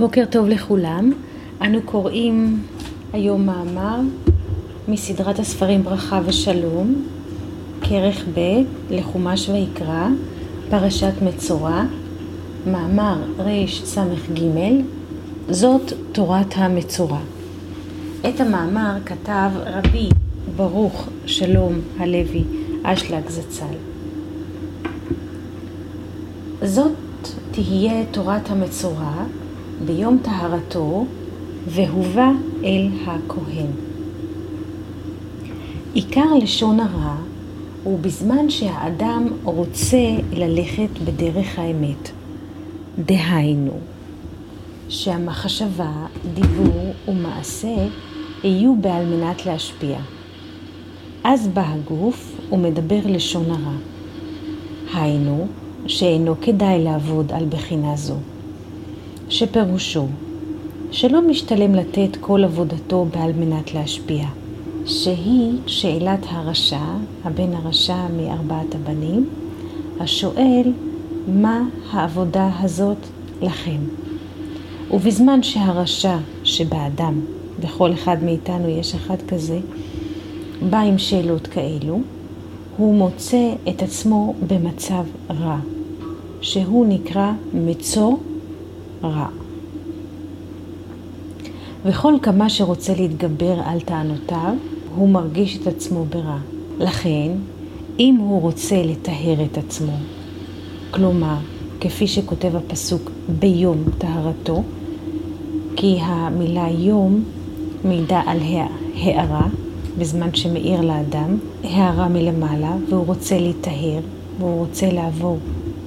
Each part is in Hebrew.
בוקר טוב לכולם. אנו קוראים היום מאמר מסדרת הספרים ברכה ושלום, כרך ב' לחומש ויקרא, פרשת מצורע, מאמר רס"ג, זאת תורת המצורע. את המאמר כתב רבי ברוך שלום הלוי אשלג זצ"ל. זאת תהיה תורת המצורע ביום טהרתו והובא אל הכהן. עיקר לשון הרע הוא בזמן שהאדם רוצה ללכת בדרך האמת. דהיינו, שהמחשבה, דיבור ומעשה יהיו בעל מנת להשפיע. אז בא הגוף ומדבר לשון הרע. היינו, שאינו כדאי לעבוד על בחינה זו. שפירושו שלא משתלם לתת כל עבודתו בעל מנת להשפיע, שהיא שאלת הרשע, הבן הרשע מארבעת הבנים, השואל מה העבודה הזאת לכם. ובזמן שהרשע שבאדם, בכל אחד מאיתנו יש אחד כזה, בא עם שאלות כאלו, הוא מוצא את עצמו במצב רע, שהוא נקרא מצור רע. וכל כמה שרוצה להתגבר על טענותיו, הוא מרגיש את עצמו ברע. לכן, אם הוא רוצה לטהר את עצמו, כלומר, כפי שכותב הפסוק, ביום טהרתו, כי המילה יום מעידה על הערה, בזמן שמאיר לאדם, הערה מלמעלה, והוא רוצה להיטהר, והוא רוצה לעבור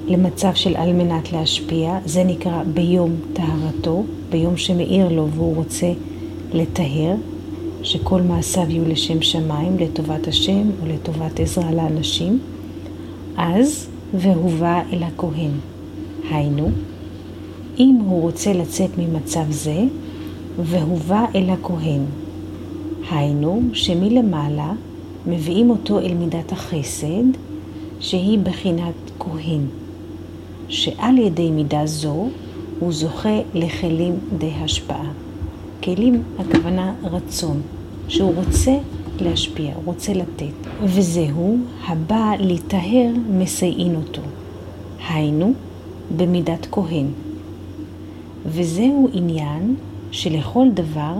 למצב של על מנת להשפיע, זה נקרא ביום טהרתו, ביום שמאיר לו והוא רוצה לטהר, שכל מעשיו יהיו לשם שמיים, לטובת השם ולטובת עזרה לאנשים, אז והובא אל הכהן. היינו, אם הוא רוצה לצאת ממצב זה, והובא אל הכהן. היינו, שמלמעלה מביאים אותו אל מידת החסד, שהיא בחינת כהן. שעל ידי מידה זו הוא זוכה לכלים די השפעה. כלים, הכוונה רצון, שהוא רוצה להשפיע, הוא רוצה לתת, וזהו הבא להיטהר מסייעין אותו, היינו במידת כהן. וזהו עניין שלכל דבר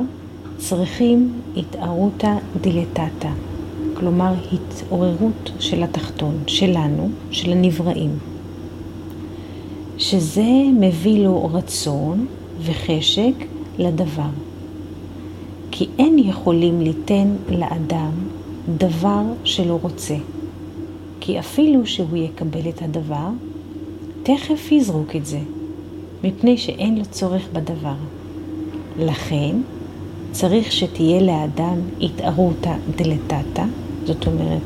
צריכים התערותא דילטטה, כלומר התעוררות של התחתון, שלנו, של הנבראים. שזה מביא לו רצון וחשק לדבר. כי אין יכולים ליתן לאדם דבר שלא רוצה. כי אפילו שהוא יקבל את הדבר, תכף יזרוק את זה, מפני שאין לו צורך בדבר. לכן, צריך שתהיה לאדם התערותא דלתתא, זאת אומרת,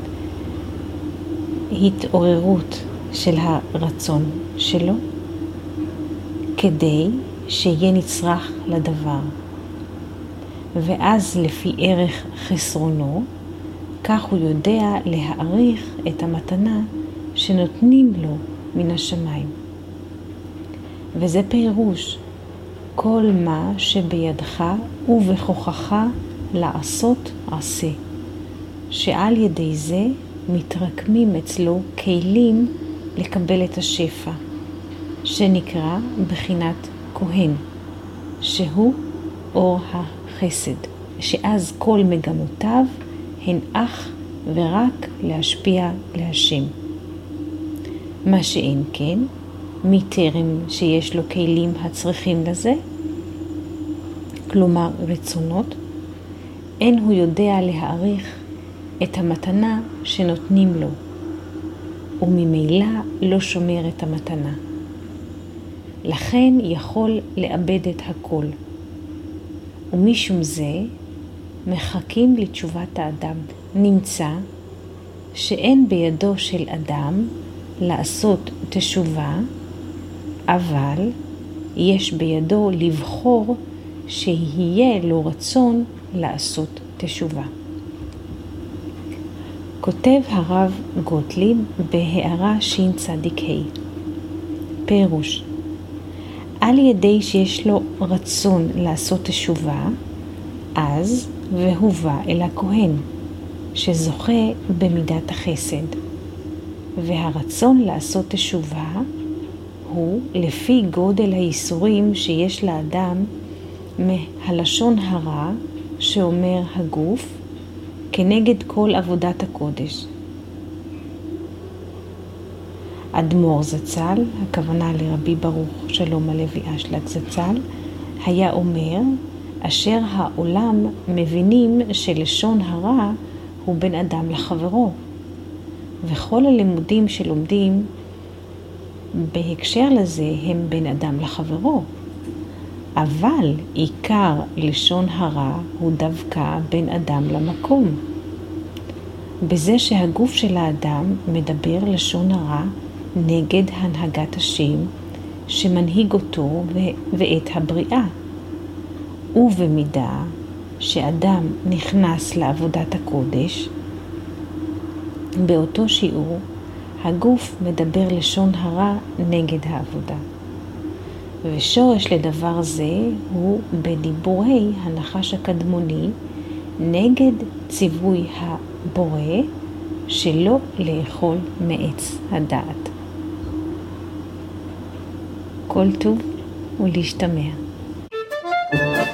התעוררות של הרצון שלו, כדי שיהיה נצרך לדבר. ואז לפי ערך חסרונו, כך הוא יודע להעריך את המתנה שנותנים לו מן השמיים. וזה פירוש כל מה שבידך ובכוחך לעשות עשה, שעל ידי זה מתרקמים אצלו כלים לקבל את השפע. שנקרא בחינת כהן, שהוא אור החסד, שאז כל מגמותיו הן אך ורק להשפיע להשם. מה שאין כן, מטרם שיש לו כלים הצריכים לזה, כלומר רצונות, אין הוא יודע להעריך את המתנה שנותנים לו, וממילא לא שומר את המתנה. לכן יכול לאבד את הכל. ומשום זה מחכים לתשובת האדם. נמצא שאין בידו של אדם לעשות תשובה, אבל יש בידו לבחור שיהיה לו רצון לעשות תשובה. כותב הרב גוטליב בהערה שצ"ה פירוש על ידי שיש לו רצון לעשות תשובה, אז והובא אל הכהן, שזוכה במידת החסד. והרצון לעשות תשובה הוא לפי גודל הייסורים שיש לאדם מהלשון הרע שאומר הגוף כנגד כל עבודת הקודש. אדמו"ר זצ"ל, הכוונה לרבי ברוך שלום הלוי אשלג זצ"ל, היה אומר, אשר העולם מבינים שלשון הרע הוא בין אדם לחברו. וכל הלימודים שלומדים בהקשר לזה הם בין אדם לחברו. אבל עיקר לשון הרע הוא דווקא בין אדם למקום. בזה שהגוף של האדם מדבר לשון הרע נגד הנהגת השם שמנהיג אותו ואת הבריאה. ובמידה שאדם נכנס לעבודת הקודש, באותו שיעור הגוף מדבר לשון הרע נגד העבודה. ושורש לדבר זה הוא בדיבורי הנחש הקדמוני נגד ציווי הבורא שלא לאכול מעץ הדעת. colto o להשתמע. thank you